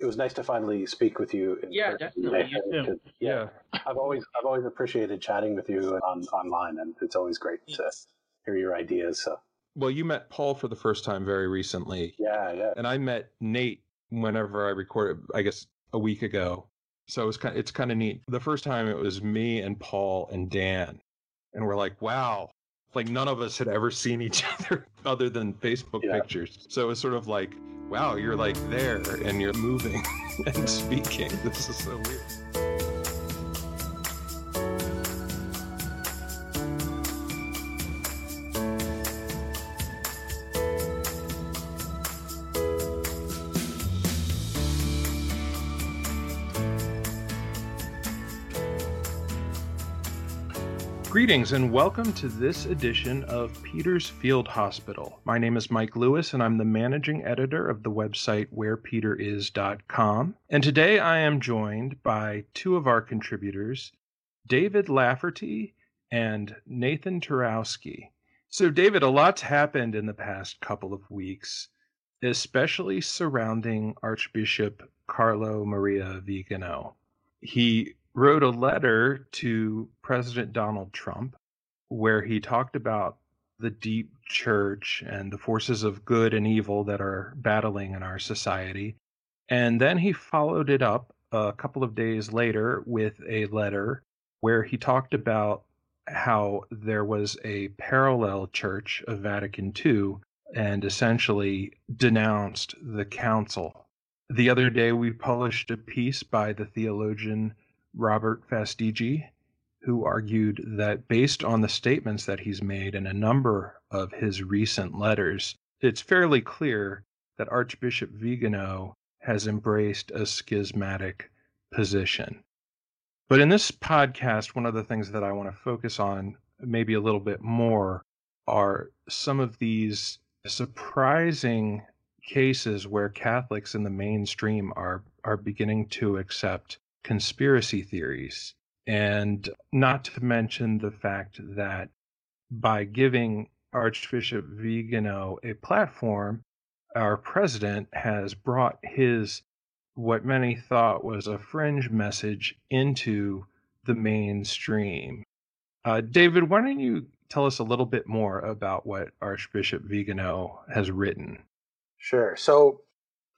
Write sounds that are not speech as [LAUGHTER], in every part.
it was nice to finally speak with you. yeah, definitely. You yeah, yeah, I've always I've always appreciated chatting with you on online, and it's always great to hear your ideas. So. Well, you met Paul for the first time very recently. Yeah, yeah. And I met Nate whenever I recorded, I guess a week ago. So it was kind of, it's kind of neat. The first time it was me and Paul and Dan, and we're like, wow, like none of us had ever seen each [LAUGHS] other other than Facebook yeah. pictures. So it was sort of like, wow, you're like there and you're moving [LAUGHS] and speaking. This is so weird. Greetings and welcome to this edition of Peter's Field Hospital. My name is Mike Lewis and I'm the managing editor of the website wherepeteris.com. And today I am joined by two of our contributors, David Lafferty and Nathan Turowsky. So, David, a lot's happened in the past couple of weeks, especially surrounding Archbishop Carlo Maria Vigano. He wrote a letter to President Donald Trump where he talked about the deep church and the forces of good and evil that are battling in our society. And then he followed it up a couple of days later with a letter where he talked about how there was a parallel church of Vatican II and essentially denounced the council. The other day, we published a piece by the theologian Robert Fastiggi, who argued that based on the statements that he's made in a number of his recent letters, it's fairly clear that Archbishop Vigano has embraced a schismatic position. But in this podcast, one of the things that I want to focus on maybe a little bit more are some of these surprising cases where Catholics in the mainstream are are beginning to accept conspiracy theories. And not to mention the fact that by giving Archbishop Vigano a platform, our president has brought his, what many thought was a fringe message, into the mainstream. Uh, David, why don't you tell us a little bit more about what Archbishop Vigano has written? Sure. So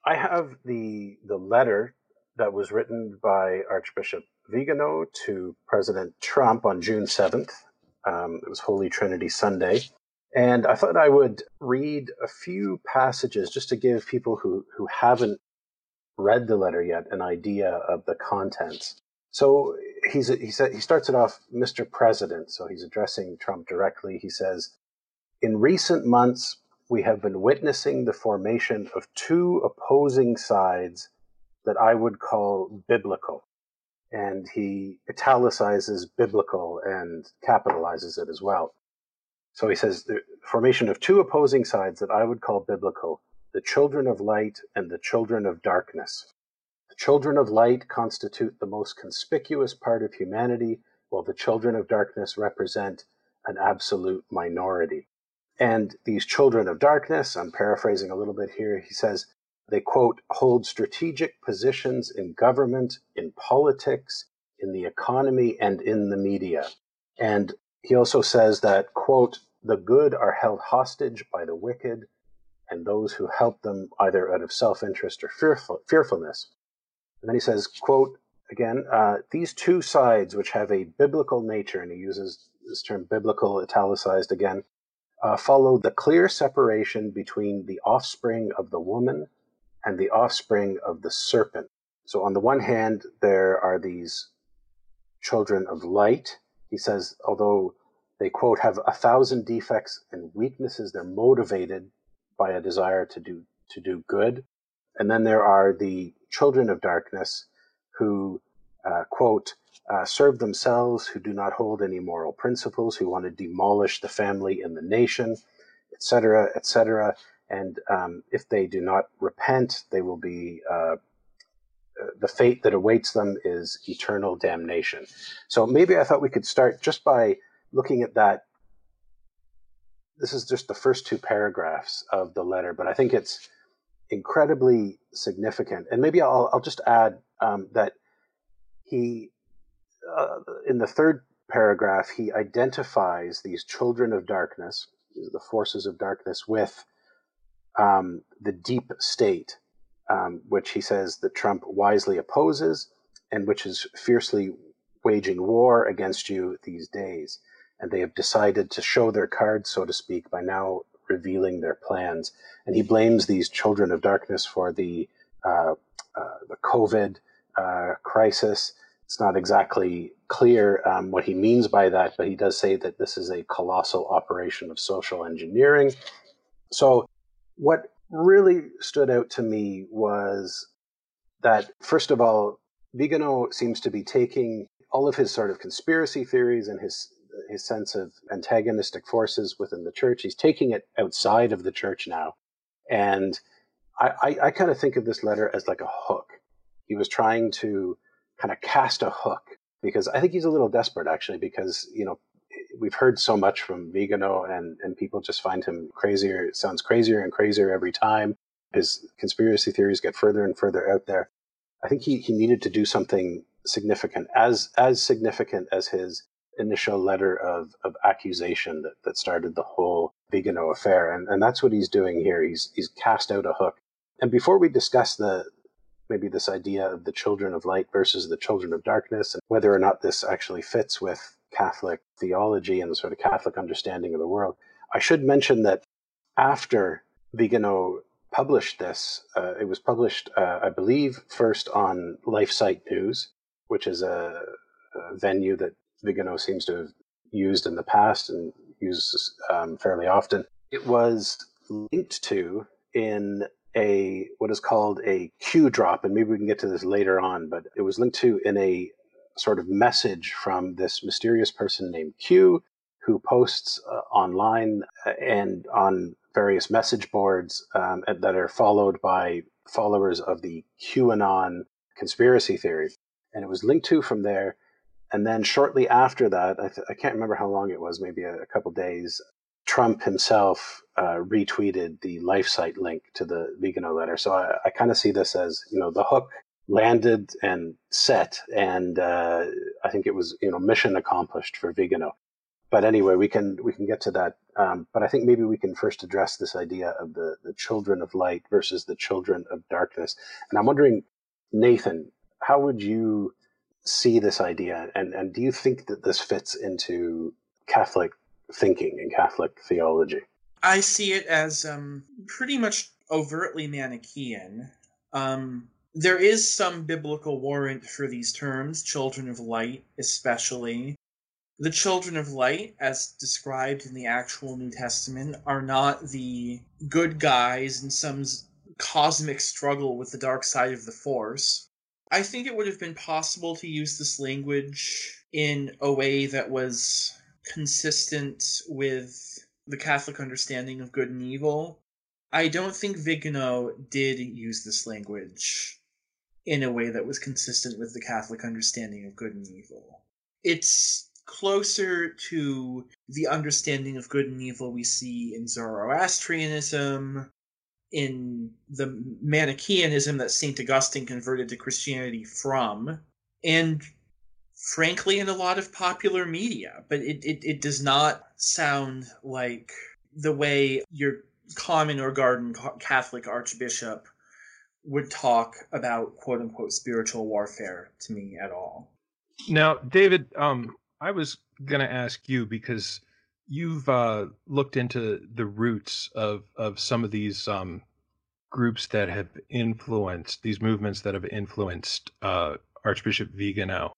I have the the letter that was written by Archbishop Vigano to President Trump on June 7th. Um, it was Holy Trinity Sunday. And I thought I would read a few passages just to give people who, who haven't read the letter yet an idea of the contents. So he's, he, said, he starts it off, Mr. President. So he's addressing Trump directly. He says, In recent months, we have been witnessing the formation of two opposing sides that I would call biblical. And he italicizes biblical and capitalizes it as well. So he says the formation of two opposing sides that I would call biblical the children of light and the children of darkness. The children of light constitute the most conspicuous part of humanity, while the children of darkness represent an absolute minority. And these children of darkness, I'm paraphrasing a little bit here, he says, they, quote, hold strategic positions in government, in politics, in the economy, and in the media. And he also says that, quote, the good are held hostage by the wicked and those who help them either out of self interest or fearful, fearfulness. And then he says, quote, again, uh, these two sides, which have a biblical nature, and he uses this term biblical italicized again, uh, follow the clear separation between the offspring of the woman and the offspring of the serpent. So, on the one hand, there are these children of light. He says, although they, quote, have a thousand defects and weaknesses, they're motivated by a desire to do, to do good. And then there are the children of darkness who, uh, quote, uh, serve themselves, who do not hold any moral principles, who want to demolish the family and the nation, etc., etc. And um, if they do not repent, they will be, uh, the fate that awaits them is eternal damnation. So maybe I thought we could start just by looking at that. This is just the first two paragraphs of the letter, but I think it's incredibly significant. And maybe I'll, I'll just add um, that he, uh, in the third paragraph, he identifies these children of darkness, the forces of darkness, with um, the deep state, um, which he says that Trump wisely opposes and which is fiercely waging war against you these days. And they have decided to show their cards, so to speak, by now revealing their plans. And he blames these children of darkness for the uh, uh, the COVID uh, crisis. It's not exactly clear um, what he means by that, but he does say that this is a colossal operation of social engineering. So, what really stood out to me was that, first of all, Vigano seems to be taking all of his sort of conspiracy theories and his his sense of antagonistic forces within the church. He's taking it outside of the church now. And I, I, I kind of think of this letter as like a hook. He was trying to kind of cast a hook because I think he's a little desperate actually because, you know, we've heard so much from Vigano and, and people just find him crazier. It sounds crazier and crazier every time. His conspiracy theories get further and further out there. I think he, he needed to do something significant, as as significant as his initial letter of, of accusation that, that started the whole Vigano affair. And, and that's what he's doing here. He's, he's cast out a hook. And before we discuss the, maybe this idea of the children of light versus the children of darkness and whether or not this actually fits with Catholic theology and the sort of Catholic understanding of the world, I should mention that after Vigano published this, uh, it was published, uh, I believe, first on LifeSite News, which is a, a venue that Vigano seems to have used in the past and uses um, fairly often. It was linked to in a what is called a Q drop, and maybe we can get to this later on, but it was linked to in a sort of message from this mysterious person named Q who posts uh, online uh, and on various message boards um, that are followed by followers of the QAnon conspiracy theory. And it was linked to from there and then shortly after that, I, th- I can't remember how long it was, maybe a, a couple days, Trump himself uh, retweeted the LifeSite link to the Vigano letter. So I, I kind of see this as, you know, the hook landed and set, and uh, I think it was, you know, mission accomplished for Vigano. But anyway, we can we can get to that. Um, but I think maybe we can first address this idea of the the children of light versus the children of darkness. And I'm wondering, Nathan, how would you see this idea, and and do you think that this fits into Catholic thinking and Catholic theology? I see it as um, pretty much overtly Manichaean. Um, there is some biblical warrant for these terms, children of light, especially. The children of light, as described in the actual New Testament, are not the good guys in some cosmic struggle with the dark side of the Force. I think it would have been possible to use this language in a way that was consistent with the Catholic understanding of good and evil. I don't think Vigano did use this language in a way that was consistent with the Catholic understanding of good and evil. It's closer to the understanding of good and evil we see in Zoroastrianism in the Manichaeanism that St. Augustine converted to Christianity from, and frankly, in a lot of popular media. But it, it, it does not sound like the way your common or garden Catholic archbishop would talk about quote unquote spiritual warfare to me at all. Now, David, um, I was going to ask you because you've uh, looked into the roots of of some of these um, groups that have influenced these movements that have influenced uh, Archbishop Vigano.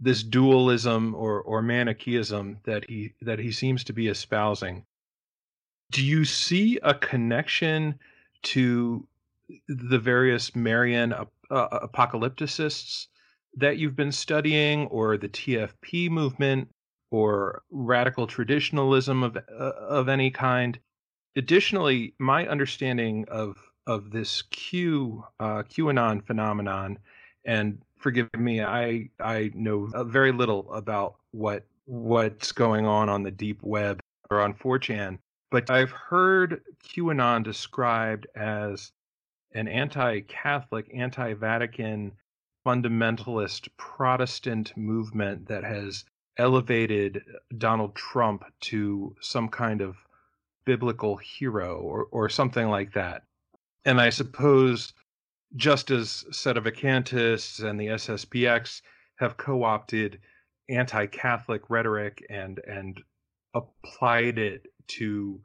This dualism or or Manichaeism that he that he seems to be espousing. Do you see a connection to the various Marian uh, apocalypticists that you've been studying, or the TFP movement, or radical traditionalism of uh, of any kind. Additionally, my understanding of of this Q uh, QAnon phenomenon, and forgive me, I I know very little about what what's going on on the deep web or on 4chan, but I've heard QAnon described as an anti Catholic, anti Vatican, fundamentalist Protestant movement that has elevated Donald Trump to some kind of biblical hero or, or something like that. And I suppose just as sedevacantists and the SSPX have co-opted anti-Catholic rhetoric and and applied it to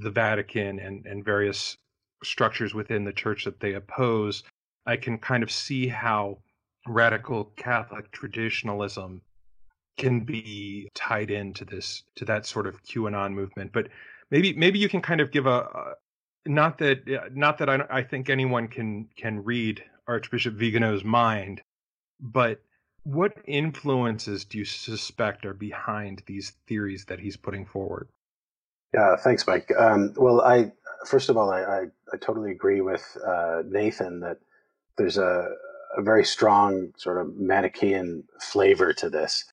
the Vatican and, and various structures within the church that they oppose, I can kind of see how radical Catholic traditionalism can be tied into this to that sort of QAnon movement. But maybe maybe you can kind of give a, not that not that I, I think anyone can can read Archbishop Vigano's mind, but what influences do you suspect are behind these theories that he's putting forward? Yeah, thanks, Mike. Um, well, I first of all, I, I, I totally agree with uh, Nathan that there's a, a very strong sort of Manichaean flavor to this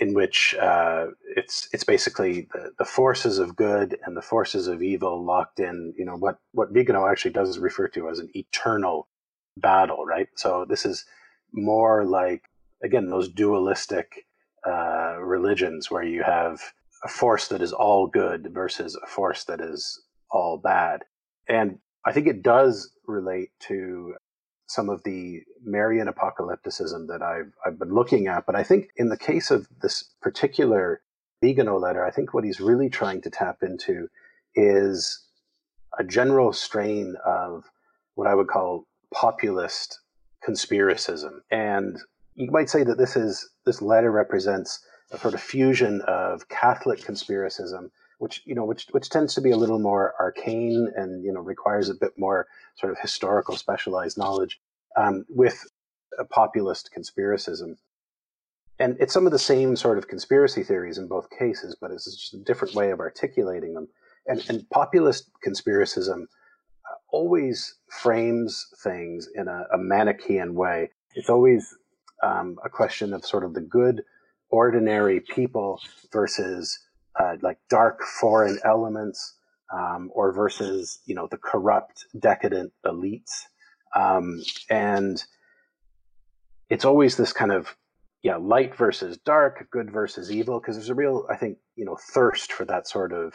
in which uh, it's it's basically the, the forces of good and the forces of evil locked in. You know what what Vigano actually does is refer to as an eternal battle, right? So this is more like again those dualistic uh, religions where you have a force that is all good versus a force that is all bad, and I think it does relate to some of the Marian apocalypticism that I've, I've been looking at. But I think in the case of this particular Vigano letter, I think what he's really trying to tap into is a general strain of what I would call populist conspiracism. And you might say that this is this letter represents a sort of fusion of Catholic conspiracism which you know which which tends to be a little more arcane and you know requires a bit more sort of historical specialized knowledge um, with a populist conspiracism. And it's some of the same sort of conspiracy theories in both cases but it's just a different way of articulating them. And, and populist conspiracism uh, always frames things in a, a manichean way. It's always um, a question of sort of the good ordinary people versus uh, like dark foreign elements um, or versus you know the corrupt decadent elites. Um, and it's always this kind of yeah light versus dark good versus evil because there's a real i think you know thirst for that sort of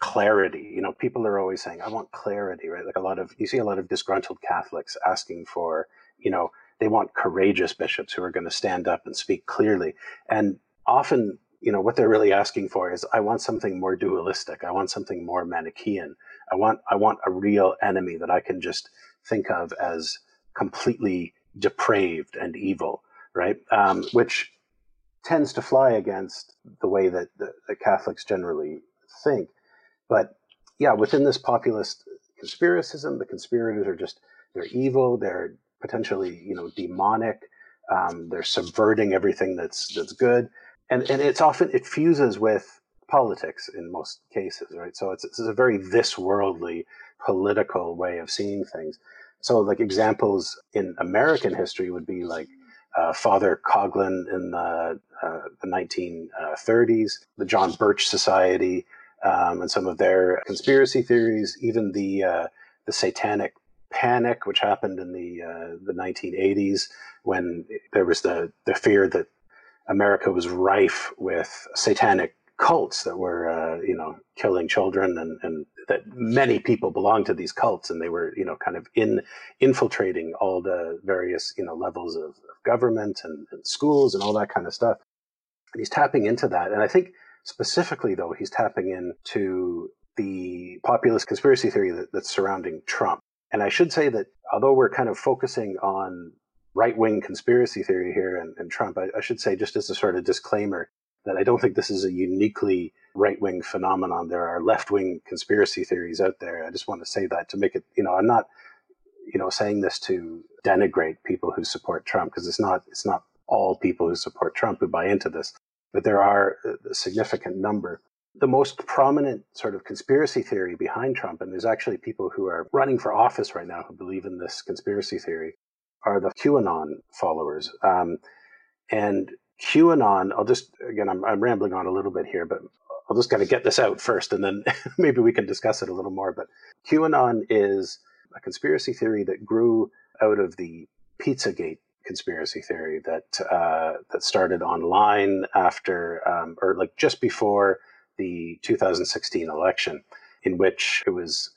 clarity. You know people are always saying i want clarity right? Like a lot of you see a lot of disgruntled catholics asking for you know they want courageous bishops who are going to stand up and speak clearly. And often you know what they're really asking for is i want something more dualistic. I want something more manichean i want i want a real enemy that i can just think of as completely depraved and evil right? Um, which tends to fly against the way that the, the catholics generally think. But yeah within this populist conspiracism the conspirators are just they're evil they're potentially you know demonic um, they're subverting everything that's that's good and and it's often it fuses with politics in most cases, right? So it's it's a very this worldly political way of seeing things. So like examples in American history would be like uh, Father Coughlin in the, uh, the 1930s, the John Birch Society, um, and some of their conspiracy theories, even the uh, the Satanic Panic, which happened in the uh, the 1980s when there was the the fear that America was rife with satanic cults that were, uh, you know, killing children, and, and that many people belonged to these cults, and they were, you know, kind of in infiltrating all the various, you know, levels of, of government and, and schools and all that kind of stuff. And he's tapping into that, and I think specifically though he's tapping into the populist conspiracy theory that, that's surrounding Trump. And I should say that although we're kind of focusing on right wing conspiracy theory here and, and Trump, I, I, should say, just as a sort of disclaimer, that I don't think this is a uniquely right wing phenomenon. There are left wing conspiracy theories out there. I just want to say that to make it, you know, I'm not, you know, saying this to denigrate people who support Trump because it's not, it's not all people who support Trump who buy into this, but there are a significant number. The most prominent sort of conspiracy theory behind Trump, and there's actually people who are running for office right now who believe in this conspiracy theory, are the QAnon followers. Um, and QAnon, I'll just, again, I'm, I'm rambling on a little bit here, but I'll just kind of get this out first and then [LAUGHS] maybe we can discuss it a little more. But QAnon is a conspiracy theory that grew out of the Pizzagate conspiracy theory that uh, that started online after um, or like just before the 2016 election, in which it was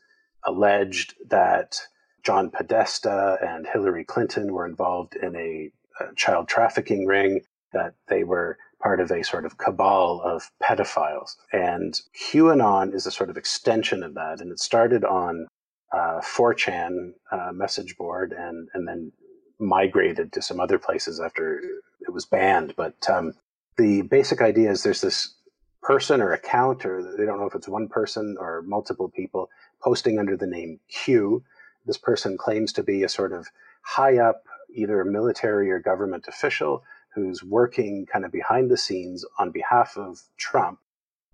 alleged that John Podesta and Hillary Clinton were involved in a, a child trafficking ring, that they were part of a sort of cabal of pedophiles. And QAnon is a sort of extension of that. And it started on uh, 4chan uh, message board and, and then migrated to some other places after it was banned. But um, the basic idea is there's this person or account, or they don't know if it's one person or multiple people, posting under the name Q. This person claims to be a sort of high up, either military or government official who's working kind of behind the scenes on behalf of Trump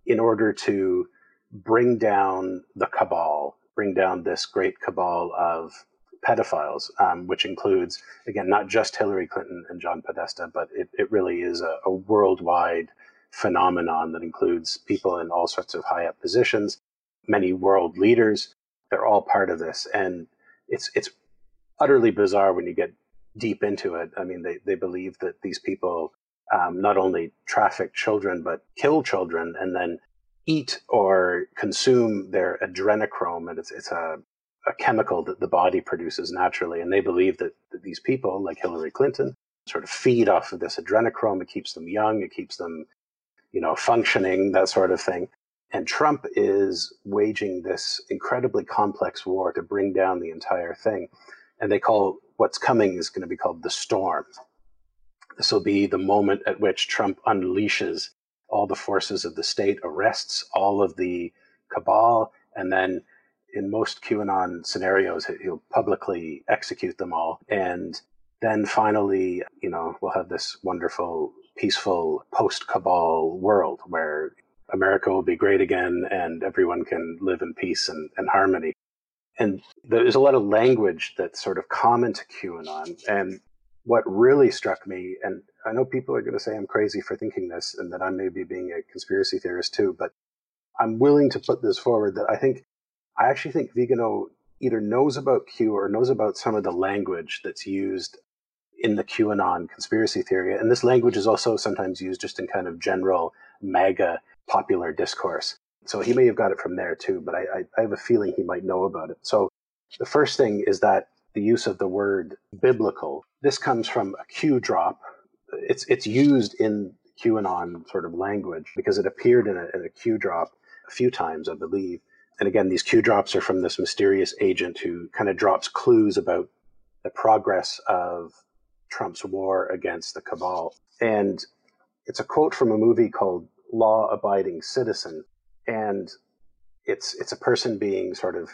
in order to bring down the cabal, bring down this great cabal of pedophiles, um, which includes, again, not just Hillary Clinton and John Podesta, but it, it really is a, a worldwide phenomenon that includes people in all sorts of high up positions, many world leaders. They're all part of this. And it's, it's utterly bizarre when you get deep into it. I mean, they, they believe that these people um, not only traffic children, but kill children and then eat or consume their adrenochrome. And it's, it's a, a chemical that the body produces naturally. And they believe that, that these people, like Hillary Clinton, sort of feed off of this adrenochrome. It keeps them young, it keeps them, you know, functioning, that sort of thing. And Trump is waging this incredibly complex war to bring down the entire thing. And they call what's coming is going to be called the storm. This will be the moment at which Trump unleashes all the forces of the state, arrests all of the cabal, and then in most QAnon scenarios, he'll publicly execute them all. And then finally, you know, we'll have this wonderful, peaceful post cabal world where America will be great again and everyone can live in peace and, and harmony and there's a lot of language that's sort of common to QAnon. And what really struck me, and I know people are going to say I'm crazy for thinking this and that I may be being a conspiracy theorist too, but I'm willing to put this forward that I think, I actually think Vigano either knows about Q or knows about some of the language that's used in the QAnon conspiracy theory. And this language is also sometimes used just in kind of general MAGA popular discourse. So he may have got it from there too, but I, I, I have a feeling he might know about it. So the first thing is that the use of the word biblical. This comes from a Q drop. It's it's used in QAnon sort of language because it appeared in a, in a Q drop a few times, I believe. And again, these Q drops are from this mysterious agent who kind of drops clues about the progress of Trump's war against the cabal. And it's a quote from a movie called Law Abiding Citizen, and it's it's a person being sort of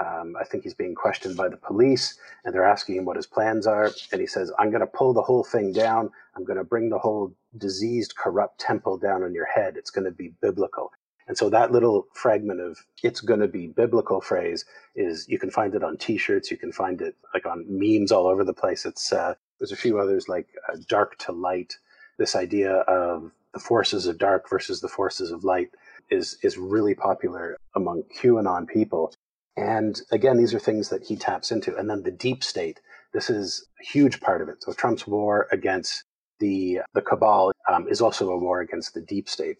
um, I think he's being questioned by the police, and they're asking him what his plans are. And he says, I'm going to pull the whole thing down. I'm going to bring the whole diseased, corrupt temple down on your head. It's going to be biblical. And so that little fragment of it's going to be biblical phrase is you can find it on t shirts, you can find it like on memes all over the place. It's uh, There's a few others like uh, dark to light, this idea of the forces of dark versus the forces of light is is really popular among QAnon people. And again, these are things that he taps into. And then the deep state, this is a huge part of it. So Trump's war against the the cabal um, is also a war against the deep state.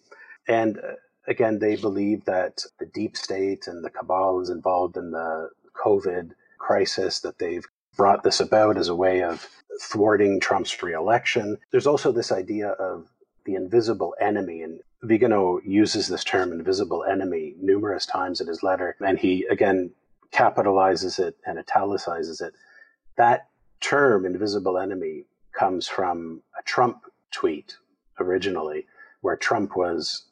And uh, again, they believe that the deep state and the cabal is involved in the COVID crisis, that they've brought this about as a way of thwarting Trump's reelection. There's also this idea of the invisible enemy. And Vigano uses this term invisible enemy numerous times in his letter, and he again capitalizes it and italicizes it. That term, invisible enemy, comes from a Trump tweet originally, where Trump was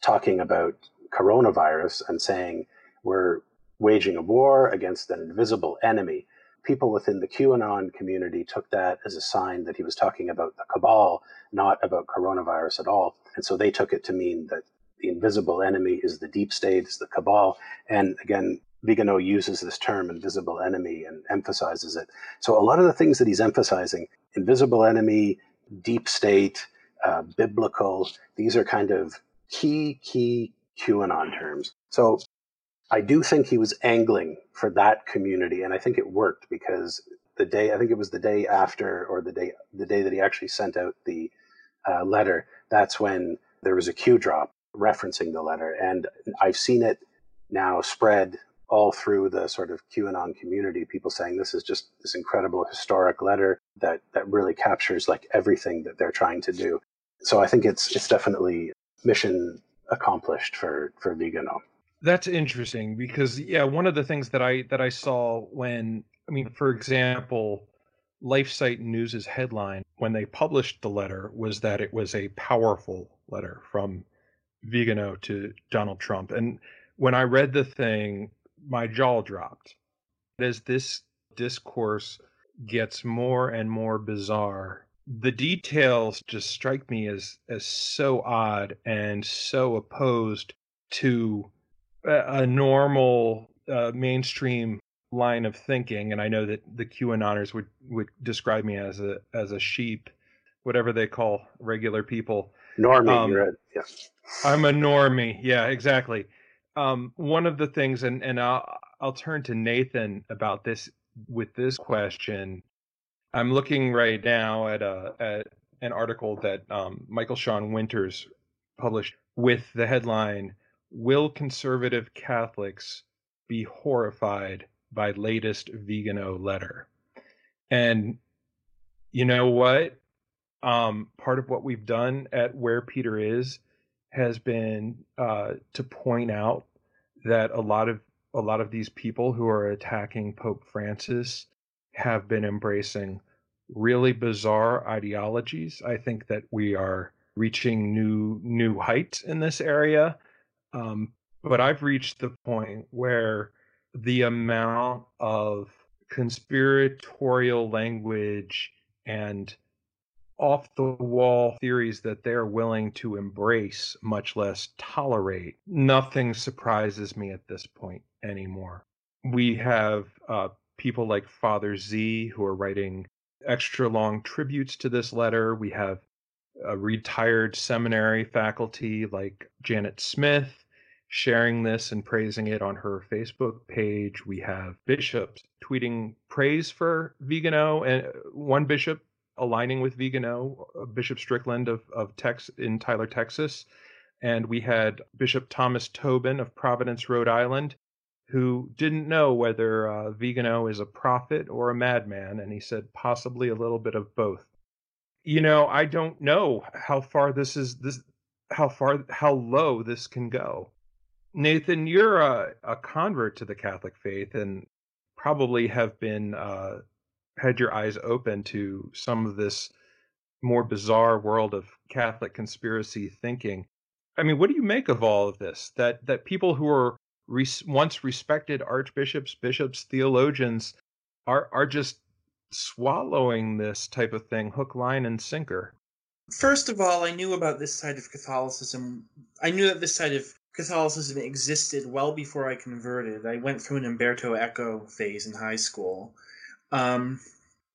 talking about coronavirus and saying, We're waging a war against an invisible enemy people within the QAnon community took that as a sign that he was talking about the cabal, not about coronavirus at all. And so they took it to mean that the invisible enemy is the deep state, is the cabal. And again, Vigano uses this term invisible enemy and emphasizes it. So a lot of the things that he's emphasizing, invisible enemy, deep state, uh, biblical, these are kind of key, key QAnon terms. So I do think he was angling for that community, and I think it worked because the day I think it was the day after or the day the day that he actually sent out the uh, letter. That's when there was a Q drop referencing the letter, and I've seen it now spread all through the sort of QAnon community. People saying this is just this incredible historic letter that that really captures like everything that they're trying to do. So I think it's it's definitely mission accomplished for for Vigano. That's interesting because yeah, one of the things that I that I saw when I mean, for example, LifeSite News's headline when they published the letter was that it was a powerful letter from Vigano to Donald Trump. And when I read the thing, my jaw dropped. As this discourse gets more and more bizarre, the details just strike me as as so odd and so opposed to a, normal uh, mainstream line of thinking. And I know that the QAnoners would would describe me as a as a sheep, whatever they call regular people. Normie, um, right? Yeah. I'm a normie. Yeah, exactly. Um, one of the things, and and I'll I'll turn to Nathan about this with this question. I'm looking right now at a at an article that um, Michael Sean Winters published with the headline "Will conservative Catholics be horrified by latest Vigano letter?" And you know what? Um, part of what we've done at Where Peter Is has been uh, to point out that a lot of a lot of these people who are attacking Pope Francis have been embracing really bizarre ideologies. I think that we are reaching new new heights in this area. Um, but I've reached the point where the amount of conspiratorial language and off the wall theories that they're willing to embrace, much less tolerate. Nothing surprises me at this point anymore. We have uh, people like Father Z who are writing extra long tributes to this letter. We have a retired seminary faculty like Janet Smith sharing this and praising it on her Facebook page. We have bishops tweeting praise for Vigano, and one bishop aligning with Vigano, uh, Bishop Strickland of, of Tex in Tyler, Texas. And we had Bishop Thomas Tobin of Providence, Rhode Island, who didn't know whether uh, Vigano is a prophet or a madman. And he said possibly a little bit of both. You know, I don't know how far this is this how far how low this can go. Nathan, you're a, a convert to the Catholic faith and probably have been uh, had your eyes open to some of this more bizarre world of Catholic conspiracy thinking. I mean, what do you make of all of this? That that people who are res- once respected archbishops, bishops, theologians are are just swallowing this type of thing hook, line, and sinker. First of all, I knew about this side of Catholicism. I knew that this side of Catholicism existed well before I converted. I went through an Umberto Eco phase in high school. Um,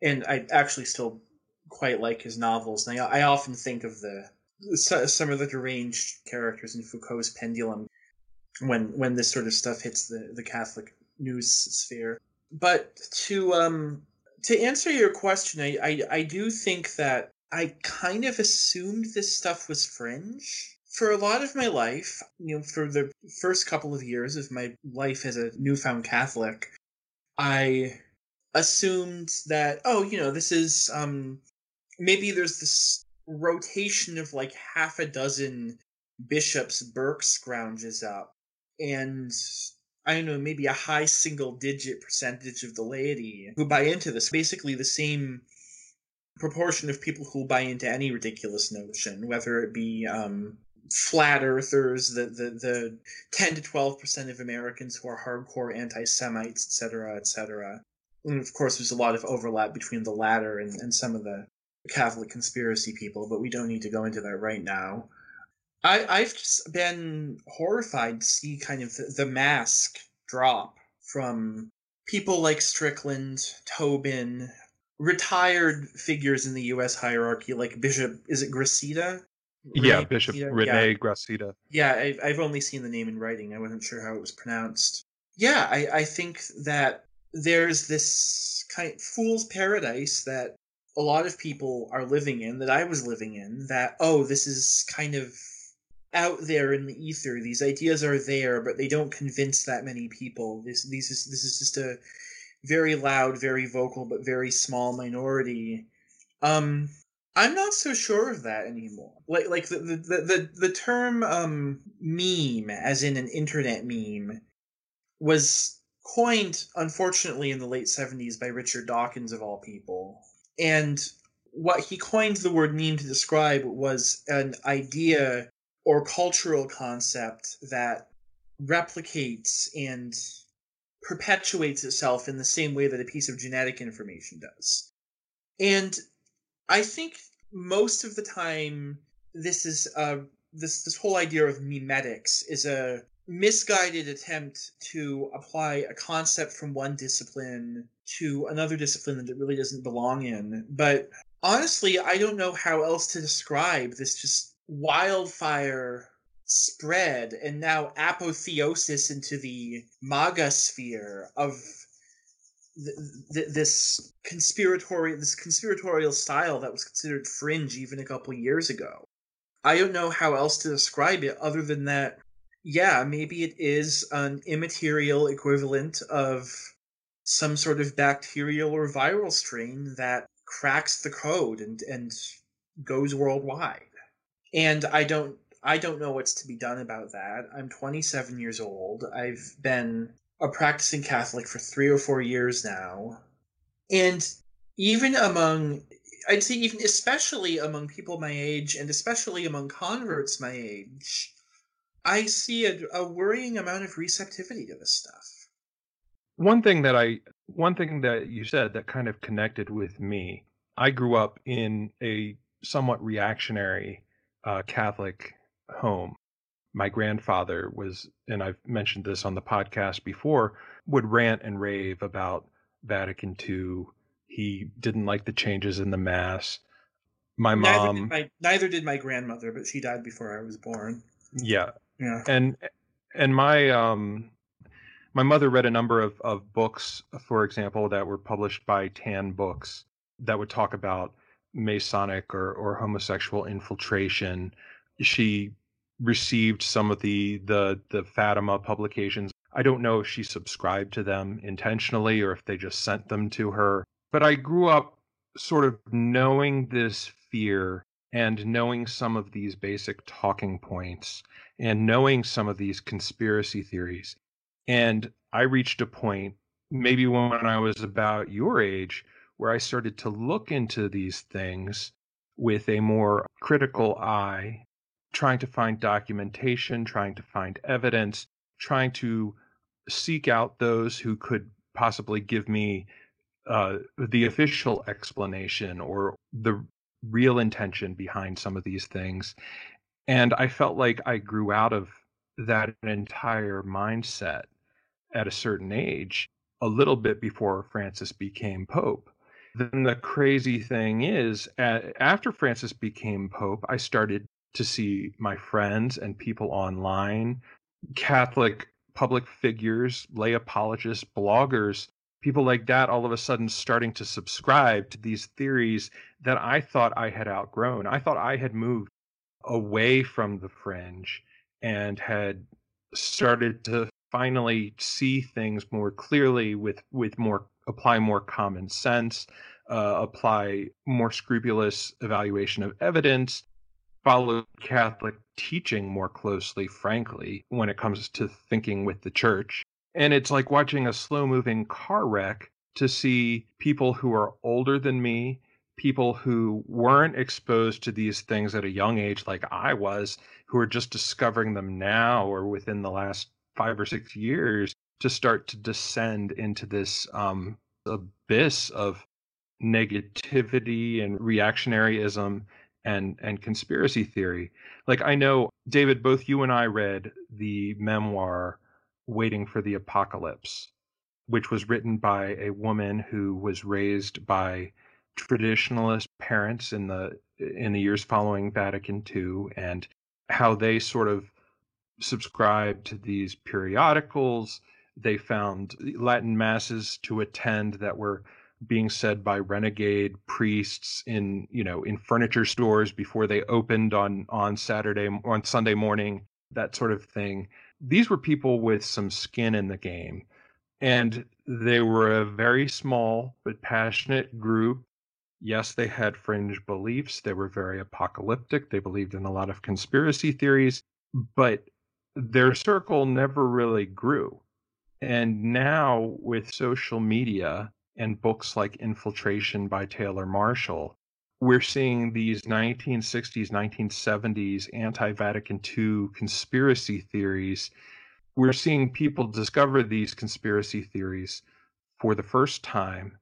and I actually still quite like his novels. And I, I often think of the some of the deranged characters in Foucault's Pendulum when when this sort of stuff hits the, the Catholic news sphere. But to um to answer your question, I, I, I do think that I kind of assumed this stuff was fringe. For a lot of my life, you know, for the first couple of years of my life as a newfound Catholic, I assumed that oh you know this is um maybe there's this rotation of like half a dozen bishops Burke scrounges up and I don't know, maybe a high single digit percentage of the laity who buy into this. Basically, the same proportion of people who buy into any ridiculous notion, whether it be um, flat earthers, the, the, the 10 to 12% of Americans who are hardcore anti Semites, etc., etc., and of course, there's a lot of overlap between the latter and, and some of the Catholic conspiracy people, but we don't need to go into that right now. I, I've just been horrified to see kind of the, the mask drop from people like Strickland, Tobin, retired figures in the U.S. hierarchy like Bishop, is it Gracita? yeah, Bishop Rene yeah. Gracida. Yeah, I've, I've only seen the name in writing. I wasn't sure how it was pronounced. Yeah, I, I think that there's this kind of fool's paradise that a lot of people are living in, that I was living in, that, oh, this is kind of out there in the ether. These ideas are there, but they don't convince that many people. This, these is, this is just a very loud, very vocal, but very small minority. Um, I'm not so sure of that anymore. Like like the the the, the term um, meme, as in an internet meme, was coined unfortunately in the late 70s by Richard Dawkins of all people. And what he coined the word meme to describe was an idea or cultural concept that replicates and perpetuates itself in the same way that a piece of genetic information does. And I think most of the time this is uh this this whole idea of memetics is a misguided attempt to apply a concept from one discipline to another discipline that it really doesn't belong in. But honestly, I don't know how else to describe this just wildfire spread and now apotheosis into the MAGA sphere of this conspiratorial this conspiratorial style that was considered fringe even a couple years ago. I don't know how else to describe it other than that yeah, maybe it is an immaterial equivalent of some sort of bacterial or viral strain that cracks the code and and goes worldwide. And I don't I don't know what's to be done about that. I'm 27 years old. I've been a practicing Catholic for three or four years now. And even among, I'd say, even especially among people my age, and especially among converts my age, I see a, a worrying amount of receptivity to this stuff. One thing that I, one thing that you said that kind of connected with me, I grew up in a somewhat reactionary uh, Catholic home my grandfather was, and I've mentioned this on the podcast before, would rant and rave about Vatican II. He didn't like the changes in the mass. My mom. Neither did my, neither did my grandmother, but she died before I was born. Yeah. Yeah. And and my um my mother read a number of, of books, for example, that were published by Tan Books that would talk about Masonic or, or homosexual infiltration. She received some of the the the Fatima publications. I don't know if she subscribed to them intentionally or if they just sent them to her. But I grew up sort of knowing this fear and knowing some of these basic talking points and knowing some of these conspiracy theories. And I reached a point, maybe when I was about your age, where I started to look into these things with a more critical eye trying to find documentation, trying to find evidence, trying to seek out those who could possibly give me uh, the official explanation or the real intention behind some of these things. And I felt like I grew out of that entire mindset at a certain age, a little bit before Francis became Pope. Then the crazy thing is, after Francis became Pope, I started to see my friends and people online, Catholic public figures, lay apologists, bloggers, people like that all of a sudden starting to subscribe to these theories that I thought I had outgrown. I thought I had moved away from the fringe and had started to finally see things more clearly with with more apply more common sense uh, apply more scrupulous evaluation of evidence follow Catholic teaching more closely, frankly, when it comes to thinking with the church. And it's like watching a slow moving car wreck to see people who are older than me, people who weren't exposed to these things at a young age like I was, who are just discovering them now or within the last five or six years to start to descend into this um, abyss of negativity and reactionaryism and and conspiracy theory. Like I know David, both you and I read the memoir Waiting for the Apocalypse, which was written by a woman who was raised by traditionalist parents in the in the years following Vatican II and how they sort of subscribed to these periodicals. They found Latin masses to attend that were being said by renegade priests in you know in furniture stores before they opened on on Saturday on Sunday morning that sort of thing. These were people with some skin in the game and they were a very small but passionate group. Yes they had fringe beliefs they were very apocalyptic they believed in a lot of conspiracy theories but their circle never really grew. And now with social media and books like Infiltration by Taylor Marshall, we're seeing these 1960s, 1970s anti Vatican II conspiracy theories. We're seeing people discover these conspiracy theories for the first time.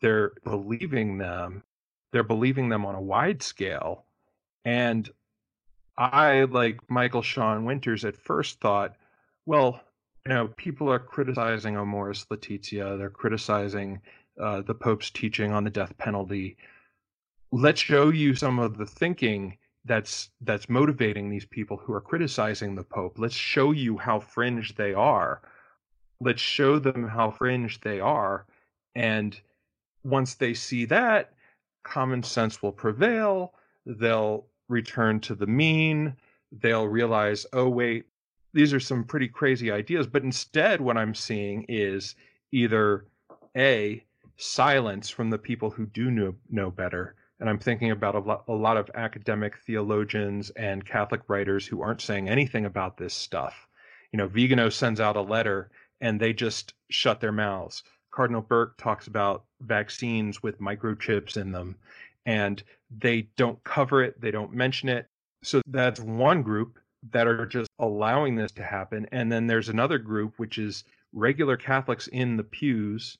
They're believing them, they're believing them on a wide scale. And I, like Michael Sean Winters, at first thought, well, you know, people are criticizing Amoris Laetitia. They're criticizing uh, the Pope's teaching on the death penalty. Let's show you some of the thinking that's that's motivating these people who are criticizing the Pope. Let's show you how fringe they are. Let's show them how fringe they are, and once they see that, common sense will prevail. They'll return to the mean. They'll realize, oh wait, these are some pretty crazy ideas. But instead, what I'm seeing is either A, silence from the people who do know, know better. And I'm thinking about a lot, a lot of academic theologians and Catholic writers who aren't saying anything about this stuff. You know, Vigano sends out a letter and they just shut their mouths. Cardinal Burke talks about vaccines with microchips in them and they don't cover it, they don't mention it. So that's one group that are just allowing this to happen. And then there's another group, which is regular Catholics in the pews,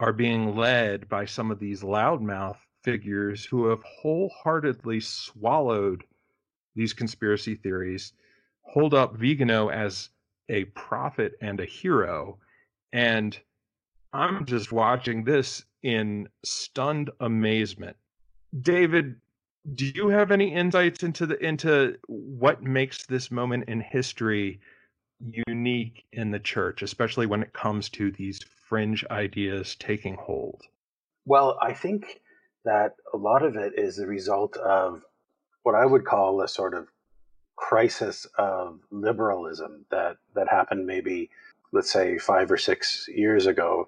are being led by some of these loudmouth figures who have wholeheartedly swallowed these conspiracy theories, hold up Vigano as a prophet and a hero. And I'm just watching this in stunned amazement. David, do you have any insights into the into what makes this moment in history unique in the church especially when it comes to these fringe ideas taking hold? Well i think that a lot of it is the result of what i would call a sort of crisis of liberalism that that happened maybe let's say 5 or 6 years ago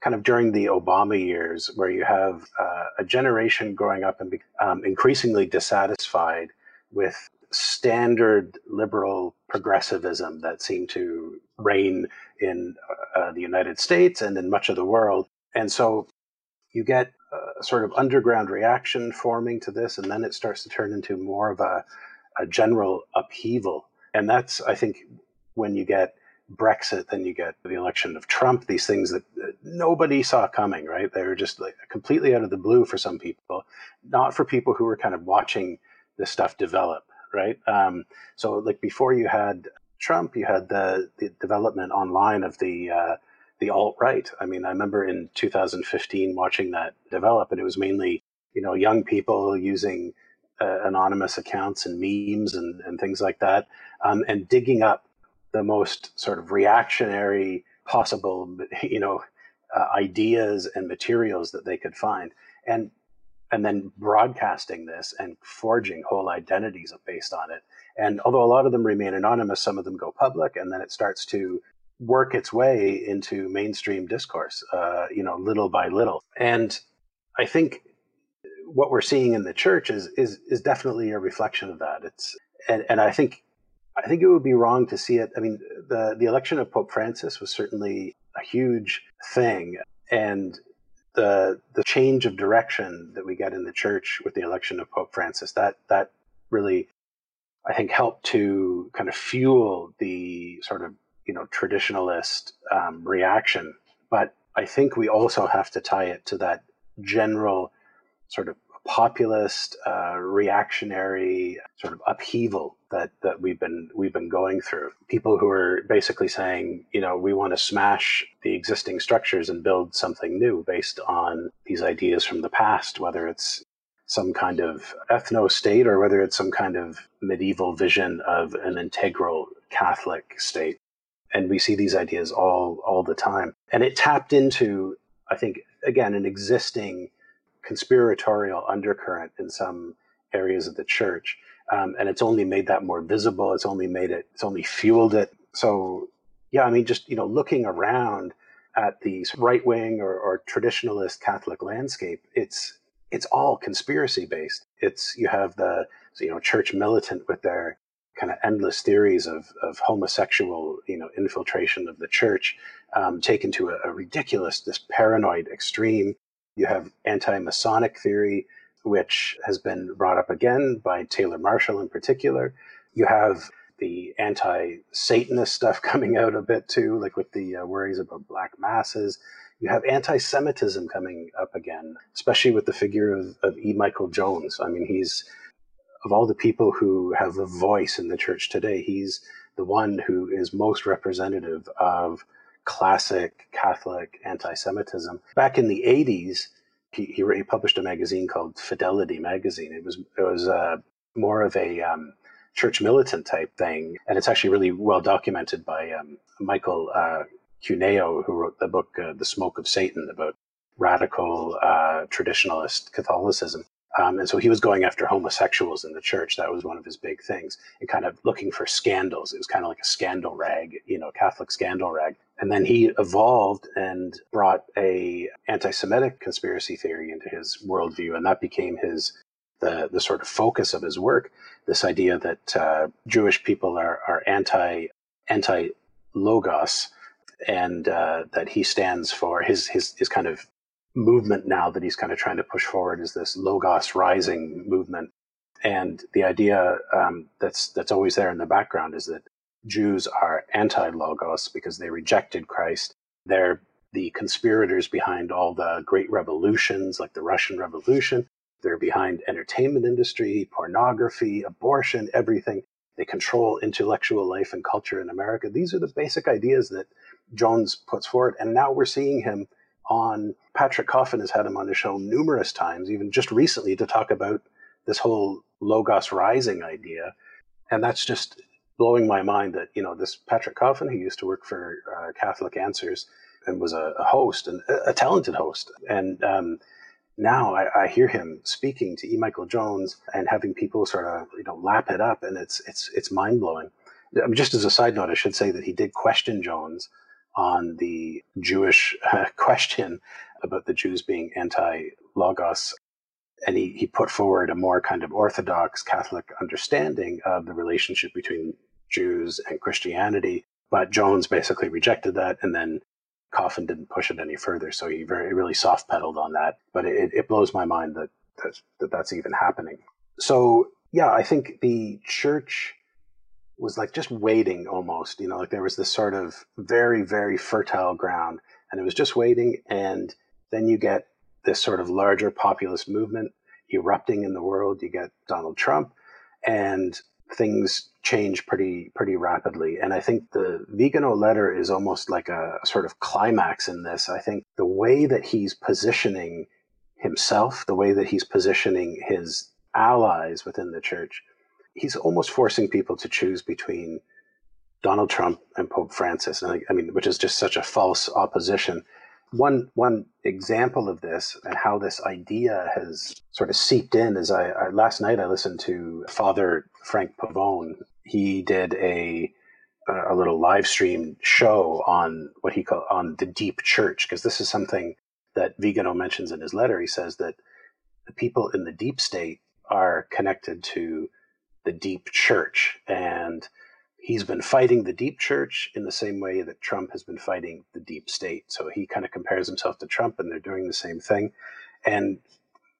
kind of during the Obama years, where you have uh, a generation growing up and um, increasingly dissatisfied with standard liberal progressivism that seemed to reign in uh, the United States and in much of the world. And so you get a sort of underground reaction forming to this, and then it starts to turn into more of a, a general upheaval. And that's, I think, when you get Brexit, then you get the election of Trump, these things that nobody saw coming, right? They were just like completely out of the blue for some people, not for people who were kind of watching this stuff develop, right? Um, so, like before you had Trump, you had the, the development online of the uh, the alt right. I mean, I remember in 2015 watching that develop, and it was mainly you know young people using uh, anonymous accounts and memes and, and things like that, um, and digging up the most sort of reactionary possible, you know, uh, ideas and materials that they could find, and and then broadcasting this and forging whole identities based on it. And although a lot of them remain anonymous, some of them go public, and then it starts to work its way into mainstream discourse, uh, you know, little by little. And I think what we're seeing in the church is is is definitely a reflection of that. It's and, and I think I think it would be wrong to see it. I mean, the the election of Pope Francis was certainly a huge thing, and the the change of direction that we get in the church with the election of Pope Francis that that really, I think, helped to kind of fuel the sort of you know traditionalist um, reaction. But I think we also have to tie it to that general sort of populist, uh, reactionary sort of upheaval that, that we've been we've been going through. People who are basically saying, you know, we want to smash the existing structures and build something new based on these ideas from the past, whether it's some kind of ethno state or whether it's some kind of medieval vision of an integral Catholic state. And we see these ideas all all the time. And it tapped into, I think, again, an existing conspiratorial undercurrent in some areas of the church. Um, and it's only made that more visible. It's only made it, it's only fueled it. So, yeah, I mean, just, you know, looking around at the right wing or, or traditionalist Catholic landscape, it's, it's all conspiracy based. It's, you have the, you know, church militant with their kind of endless theories of, of homosexual, you know, infiltration of the church, um, taken to a, a ridiculous, this paranoid extreme. You have anti Masonic theory, which has been brought up again by Taylor Marshall in particular. You have the anti Satanist stuff [LAUGHS] coming out a bit too, like with the uh, worries about black masses. You have anti Semitism coming up again, especially with the figure of, of E. Michael Jones. I mean, he's, of all the people who have a voice in the church today, he's the one who is most representative of classic Catholic anti Semitism. Back in the 80s, he, he, he, published a magazine called Fidelity Magazine. It was, it was uh, more of a um, church militant type thing. And it's actually really well documented by um, Michael uh, Cuneo, who wrote the book uh, The Smoke of Satan about radical uh, traditionalist Catholicism. Um, and so he was going after homosexuals in the church. That was one of his big things, and kind of looking for scandals. It was kind of like a scandal rag, you know, Catholic scandal rag. And then he evolved and brought a anti-Semitic conspiracy theory into his worldview, and that became his the the sort of focus of his work. This idea that uh, Jewish people are are anti anti logos, and uh, that he stands for his his his kind of movement now that he's kind of trying to push forward is this logos rising movement and the idea um, that's that's always there in the background is that Jews are anti-logos because they rejected Christ. They're the conspirators behind all the great revolutions, like the Russian Revolution. They're behind entertainment industry, pornography, abortion, everything. They control intellectual life and culture in America. These are the basic ideas that Jones puts forward, and now we're seeing him on Patrick Coffin has had him on the show numerous times, even just recently, to talk about this whole Logos Rising idea. And that's just blowing my mind that, you know, this Patrick Coffin, who used to work for uh, Catholic Answers and was a, a host and a, talented host. And um, now I, I, hear him speaking to E. Michael Jones and having people sort of, you know, lap it up. And it's, it's, it's mind blowing. Just as a side note, I should say that he did question Jones on the Jewish uh, [LAUGHS] question about the Jews being anti Logos. And he, he put forward a more kind of Orthodox Catholic understanding of the relationship between Jews and Christianity. But Jones basically rejected that, and then Coffin didn't push it any further. So he very really soft pedaled on that. But it, it blows my mind that, that, that that's even happening. So yeah, I think the church was like just waiting almost, you know, like there was this sort of very, very fertile ground and it was just waiting. And then you get this sort of larger populist movement erupting in the world. You get Donald Trump and things change pretty, pretty rapidly. And I think the Vigano letter is almost like a sort of climax in this. I think the way that he's positioning himself, the way that he's positioning his allies within the church, he's almost forcing people to choose between Donald Trump and Pope Francis. And I, I mean, which is just such a false opposition. One one example of this and how this idea has sort of seeped in is I, I last night I listened to Father Frank Pavone. He did a a little live stream show on what he called on the deep church because this is something that Vigano mentions in his letter. He says that the people in the deep state are connected to the deep church. And he's been fighting the deep church in the same way that Trump has been fighting the deep state. So he kind of compares himself to Trump, and they're doing the same thing. And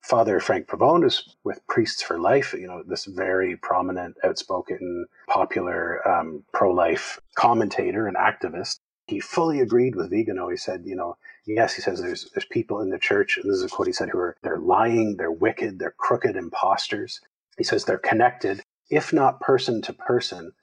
Father Frank Pavone is with Priests for Life, you know, this very prominent, outspoken, popular um, pro life commentator and activist. he fully agreed with Vigano. He said, you know, yes, he says there's there's people in the church, and this is a quote he said, who are they're lying, they're wicked, they're crooked imposters. He says they're connected, if not person to person,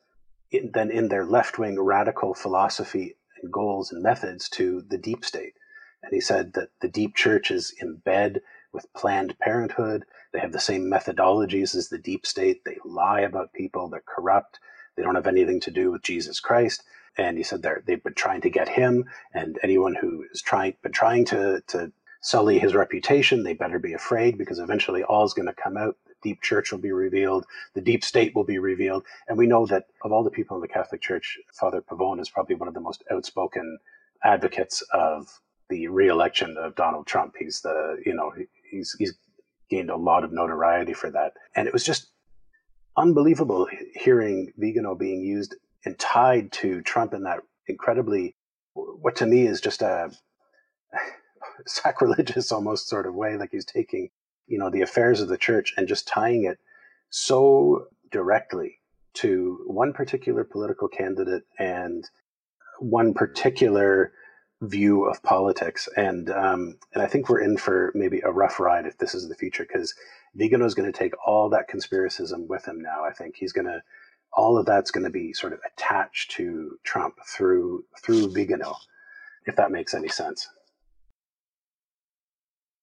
in, then in their left wing radical philosophy and goals and methods to the deep state. And he said that the deep church is in bed with Planned Parenthood. They have the same methodologies as the deep state. They lie about people. They're corrupt. They don't have anything to do with Jesus Christ. And he said they're, they've been trying to get him and anyone who is trying been trying to to sully his reputation. They better be afraid because eventually all is going to come out. Deep church will be revealed. The deep state will be revealed. And we know that of all the people in the Catholic Church, Father Pavone is probably one of the most outspoken advocates of the reelection of Donald Trump. He's the you know he's he's gained a lot of notoriety for that, and it was just unbelievable hearing Vigano being used and tied to Trump in that incredibly what to me is just a [LAUGHS] sacrilegious almost sort of way like he's taking you know the affairs of the church and just tying it so directly to one particular political candidate and one particular view of politics, and um, and I think we're in for maybe a rough ride if this is the future because Vigano is going to take all that conspiracism with him now. I think he's going to all of that's going to be sort of attached to Trump through through Vigano, if that makes any sense.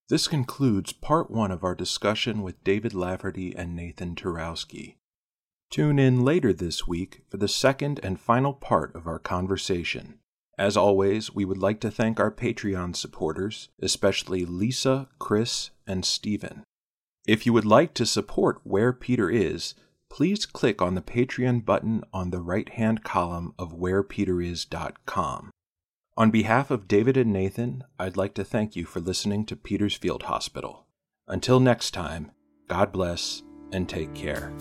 This concludes part one of our discussion with David Laverty and Nathan Turowsky. Tune in later this week for the second and final part of our conversation. As always, we would like to thank our Patreon supporters, especially Lisa, Chris, and Stephen. If you would like to support Where Peter Is, please click on the Patreon button on the right hand column of wherepeteris.com. On behalf of David and Nathan, I'd like to thank you for listening to Peter's Field Hospital. Until next time, God bless and take care.